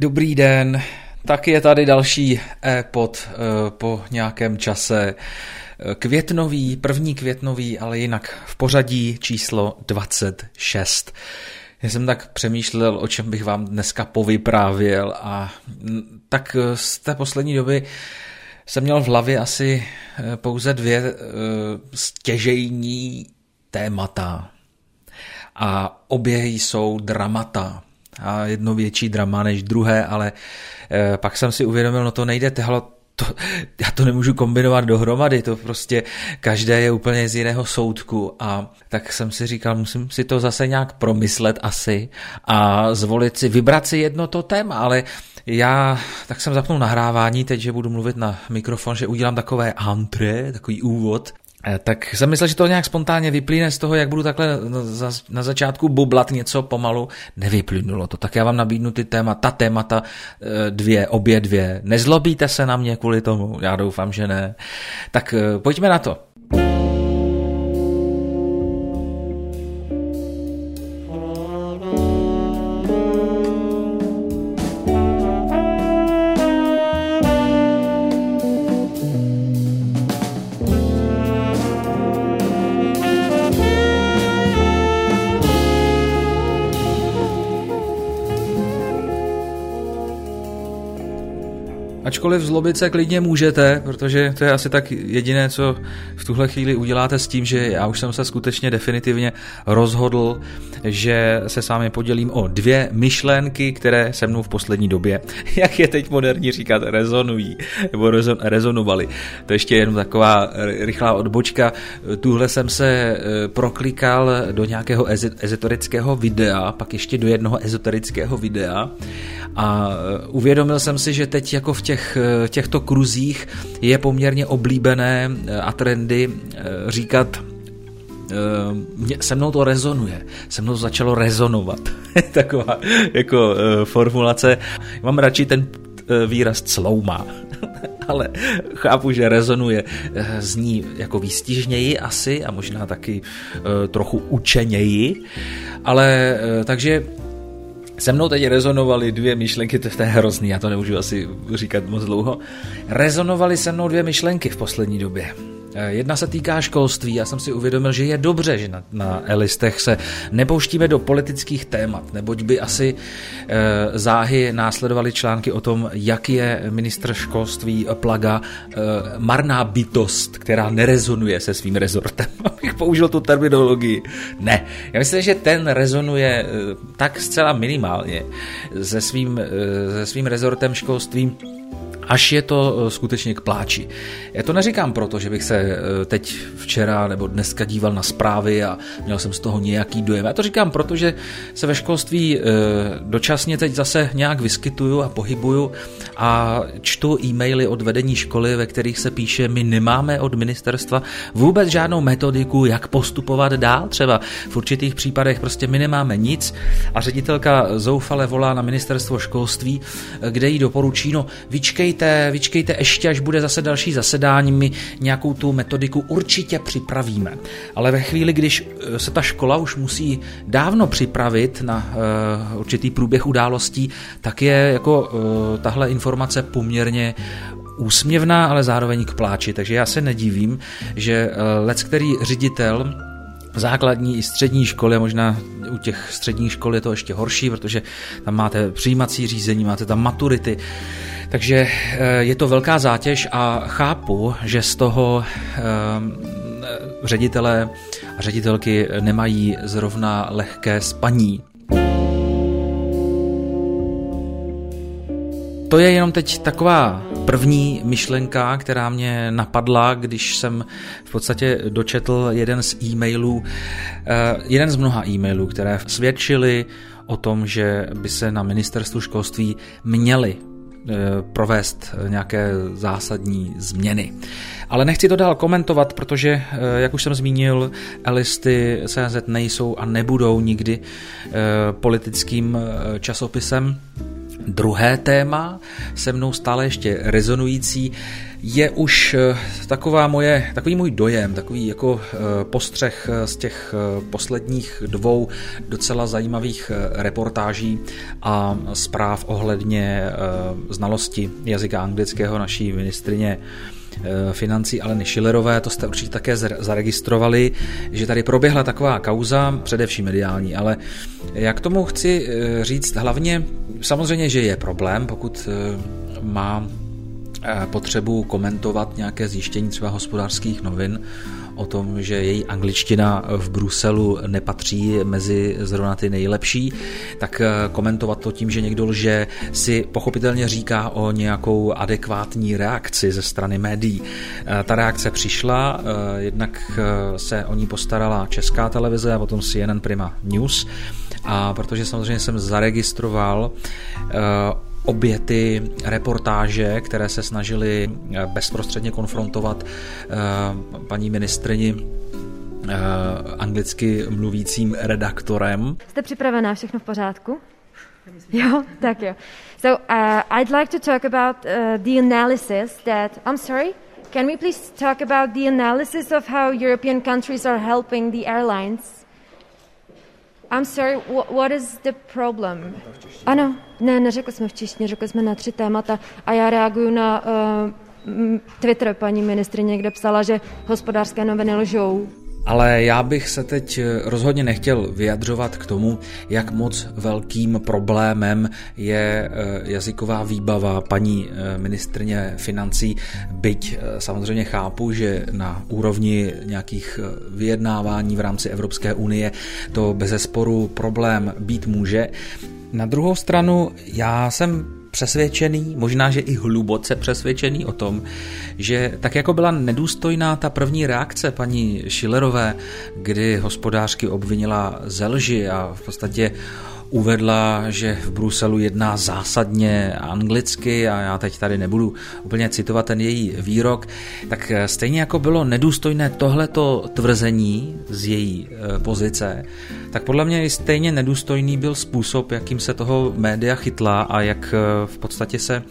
Dobrý den, tak je tady další e-pod eh, po nějakém čase. Eh, květnový, první květnový, ale jinak v pořadí číslo 26. Já jsem tak přemýšlel, o čem bych vám dneska povyprávěl a tak eh, z té poslední doby jsem měl v hlavě asi pouze dvě stěžejní témata. A obě jsou dramata a jedno větší drama než druhé, ale eh, pak jsem si uvědomil, no to nejde, tohle, to, já to nemůžu kombinovat dohromady, to prostě každé je úplně z jiného soudku. A tak jsem si říkal, musím si to zase nějak promyslet asi a zvolit si, vybrat si jedno to téma, ale já tak jsem zapnul nahrávání teď, že budu mluvit na mikrofon, že udělám takové antré, takový úvod tak jsem myslel, že to nějak spontánně vyplyne z toho, jak budu takhle na začátku bublat něco pomalu. Nevyplynulo to, tak já vám nabídnu ty témata, ta témata eh, dvě, obě dvě. Nezlobíte se na mě kvůli tomu? Já doufám, že ne. Tak eh, pojďme na to. Ačkoliv zlobit se klidně můžete, protože to je asi tak jediné, co v tuhle chvíli uděláte s tím, že já už jsem se skutečně definitivně rozhodl, že se s vámi podělím o dvě myšlenky, které se mnou v poslední době, jak je teď moderní říkat, rezonují, nebo rezon, rezonovaly. To ještě jenom taková rychlá odbočka. Tuhle jsem se eh, proklikal do nějakého ezoterického videa, pak ještě do jednoho ezoterického videa a eh, uvědomil jsem si, že teď jako v těch, eh, těchto kruzích je poměrně oblíbené eh, a trendy říkat se mnou to rezonuje, se mnou začalo rezonovat. Taková jako formulace. Mám radši ten výraz clouma, ale chápu, že rezonuje zní jako výstižněji asi a možná taky trochu učeněji, ale takže se mnou teď rezonovaly dvě myšlenky, to je hrozný, já to nemůžu asi říkat moc dlouho. Rezonovaly se mnou dvě myšlenky v poslední době. Eh, jedna se týká školství. Já jsem si uvědomil, že je dobře, že na, na elistech se nepouštíme do politických témat, neboť by asi e, záhy následovaly články o tom, jak je ministr školství Plaga e, marná bytost, která nerezonuje se svým rezortem. Abych použil tu terminologii. Ne. Já myslím, že ten rezonuje e, tak zcela minimálně se svým, e, se svým rezortem školství, až je to eh, skutečně k pláči. Já to neříkám proto, že bych se eh, teď včera nebo dneska díval na zprávy a měl jsem z toho nějaký dojem. Já to říkám proto, že se ve školství eh, dočasně teď zase nějak vyskytuju a pohybuju a čtu e-maily od vedení školy, ve kterých se píše, my nemáme od ministerstva vůbec žádnou metodiku, jak postupovat dál. Třeba v určitých případech prostě my nemáme nic a ředitelka zoufale volá na ministerstvo školství, kde jí doporučí, no vyčkejte, vyčkejte, vyčkejte ještě, až bude zase další zasedání, my nějakou tu metodiku určitě připravíme. Ale ve chvíli, když eh, se ta škola už musí dávno připravit na uh, určitý průběh událostí, tak je jako uh, tahle informace poměrně úsměvná, ale zároveň k pláči. Takže já se nedivím, že uh, lec který ředitel základní i střední školy, a možná u těch středních škol je to ještě horší, protože tam máte přijímací řízení, máte tam maturity, takže eh, je to velká zátěž a chápu, že z toho eh, ředitelé a ředitelky nemají zrovna lehké spaní. To je jenom teď taková první myšlenka, která mě napadla, když jsem v podstatě dočetl jeden z e-mailů, eh, jeden z mnoha e-mailů, které svědčily o tom, že by se na ministerstvu školství měly provést nějaké zásadní změny. Ale nechci to dál komentovat, protože, eh, jak už jsem zmínil, Elisty CZ nejsou a nebudou nikdy eh, politickým časopisem. Druhé téma, se mnou stále ještě rezonující, je už eh, taková moje, takový můj dojem, takový jako eh, postřeh z těch eh, posledních dvou docela zajímavých reportáží a zpráv ohledně znalosti jazyka anglického naší ministrině financí Aleny Schillerové, to jste určitě také zaregistrovali, že tady proběhla taková kauza, především mediální, ale jak tomu chci říct, hlavně samozřejmě, že je problém, pokud má Eh, potřebu komentovat nějaké zjištění třeba hospodářských novin o tom, že její angličtina v Bruselu nepatří mezi zrovna ty nejlepší, tak eh, komentovat to tím, že někdo lže, si pochopitelně říká o nějakou adekvátní reakci ze strany médií. Eh, ta reakce přišla, jednak se o ní postarala česká televize a potom CNN Prima News a protože samozřejmě jsem zaregistroval obě ty reportáže, které se snažily eh, bezprostředně konfrontovat eh, paní ministrini eh, anglicky mluvícím redaktorem. Jste připravená, všechno v pořádku? Jo, tak jo. So uh, I'd like to talk about uh, the analysis that, I'm sorry, can we please talk about the analysis of how European countries are helping the airlines I'm sorry, what is the problem? Ano, ne, neřekli jsme v češtině, řekli jsme na tři témata a já reaguju na uh, Twitter paní ministrině, kde psala, že hospodářské noviny lžou. Ale já bych se teď eh, rozhodně nechtěl vyjadřovat k tomu, jak moc velkým problémem je eh, jazyková výbava paní eh, ministrně financí, byť samozřejmě chápu, že na úrovni nějakých vyjednávání v rámci Evropské unie to bez sporu problém být může. Na druhou stranu, já jsem přesvědčený, možná, že i hluboce přesvědčený o tom, že tak jako byla nedůstojná ta první reakce paní Schillerové, kdy hospodářky obvinila ze lži a v podstatě uvedla, že v Bruselu jedná zásadně anglicky a já teď tady nebudu úplně citovat ten její výrok, tak stejně jako bylo nedůstojné tohleto tvrzení z její e, pozice, tak podle mě i stejně nedůstojný byl způsob, jakým se toho média chytla a jak e, v podstatě se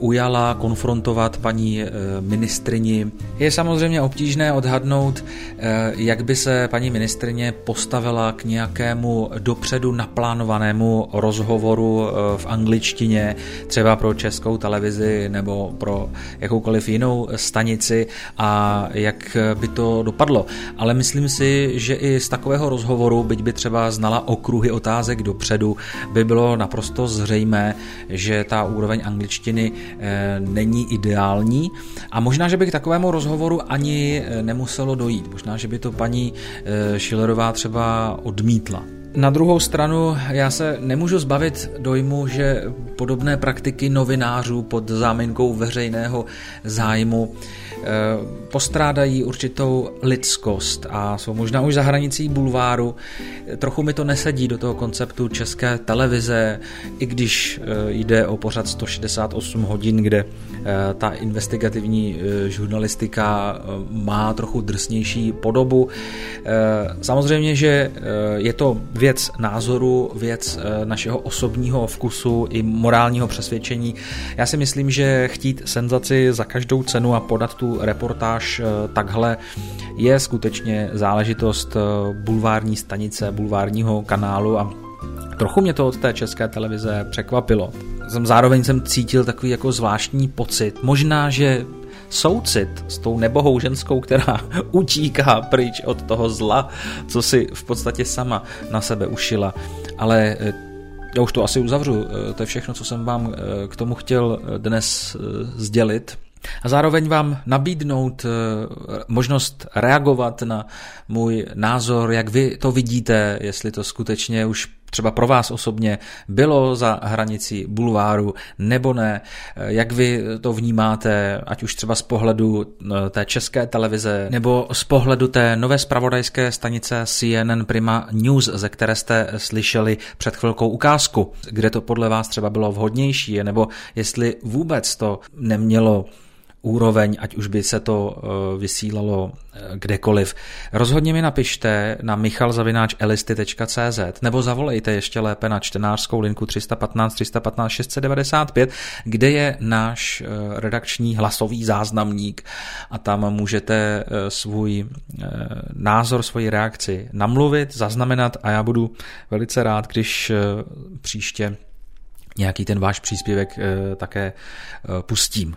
ujala konfrontovat paní eh, ministrini. Je samozřejmě obtížné odhadnout, eh, jak by se paní ministrině postavila k nějakému dopředu naplánovanému rozhovoru eh, v angličtině, třeba pro českou televizi nebo pro jakoukoliv jinou stanici a jak by to dopadlo. Ale myslím si, že i z takového rozhovoru, byť by třeba znala okruhy otázek dopředu, by bylo naprosto zřejmé, že ta úroveň angličtiny není ideální a možná, že by k takovému rozhovoru ani eh, nemuselo dojít. Možná, že by to paní eh, Schillerová třeba odmítla. Na druhou stranu já se nemůžu zbavit dojmu, že podobné praktiky novinářů pod záminkou veřejného zájmu Eh, postrádají určitou lidskost a jsou možná už za hranicí bulváru. Trochu mi to nesedí do toho konceptu české televize, i když eh, jde o pořad 168 hodin, kde eh, ta investigativní žurnalistika má trochu drsnější podobu. Samozřejmě, že je to věc názoru, věc našeho osobního vkusu i morálního přesvědčení. Já si myslím, že chtít senzaci za každou cenu a podat tu reportáž eh, takhle je skutečně záležitost eh, bulvární stanice, bulvárního kanálu a trochu mě to od té české televize překvapilo. Zároveň jsem cítil takový jako zvláštní pocit. Možná, že soucit s tou nebohou ženskou, která utíká pryč od toho zla, co si v podstatě sama na sebe ušila. Ale eh, já už to asi uzavřu. To je všechno, co jsem vám k tomu chtěl dnes sdělit. A zároveň vám nabídnout eh, možnost reagovat na můj názor, jak vy to vidíte, jestli to skutečně už třeba pro vás osobně bylo za hranicí bulváru nebo ne, jak vy to vnímáte, ať už třeba z pohledu eh, té české televize nebo z pohledu té nové spravodajské stanice CNN Prima News, ze které jste slyšeli před chvilkou ukázku, kde to podle vás třeba bylo vhodnější, nebo jestli vůbec to nemělo úroveň, ať už by se to vysílalo kdekoliv. Rozhodně mi napište na michalzavináčelisty.cz nebo zavolejte ještě lépe na čtenářskou linku 315 315 695, kde je náš redakční hlasový záznamník a tam můžete svůj názor, svoji reakci namluvit, zaznamenat a já budu velice rád, když příště nějaký ten váš příspěvek eh, také eh, pustím.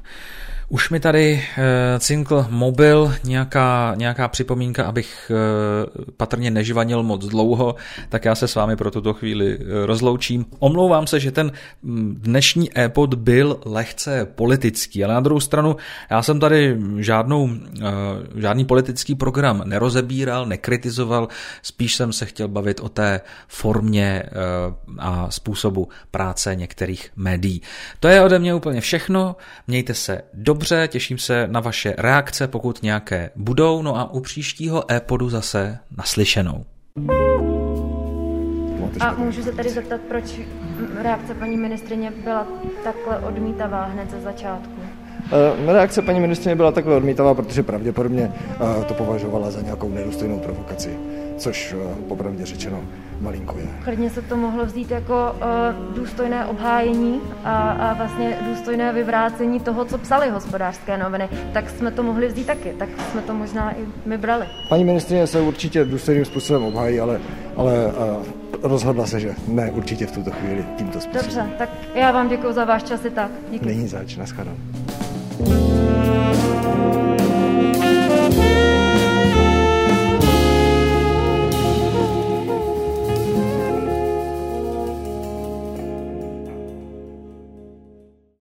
Už mi tady uh, cinkl mobil, nějaká, nějaká připomínka, abych uh, patrně nežvanil moc dlouho, tak já se s vámi pro tuto chvíli uh, rozloučím. Omlouvám se, že ten mm, dnešní e-pod byl lehce politický, ale na druhou stranu já jsem tady žádnou, uh, žádný politický program nerozebíral, nekritizoval, spíš jsem se chtěl bavit o té formě uh, a způsobu práce některých médií. To je ode mě úplně všechno, mějte se dobře, dobře, těším se na vaše reakce, pokud nějaké budou, no a u příštího e-podu zase naslyšenou. A můžu se tady zeptat, proč reakce paní ministrině byla takhle odmítavá hned ze začátku? Eh, reakce paní ministrině byla takhle odmítavá, protože pravděpodobně eh, to považovala za nějakou nedůstojnou provokaci, což eh, popravdě řečeno malinko je. Klidně se to mohlo vzít jako uh, důstojné obhájení a, a vlastně důstojné vyvrácení toho, co psali hospodářské noviny. Tak jsme to mohli vzít taky, tak jsme to možná i my brali. Paní ministrině se určitě důstojným způsobem obhájí, ale, ale uh, rozhodla se, že ne určitě v tuto chvíli tímto způsobem. Dobře, tak já vám děkuji za váš čas i tak. Díky. Není zač, nashledanou.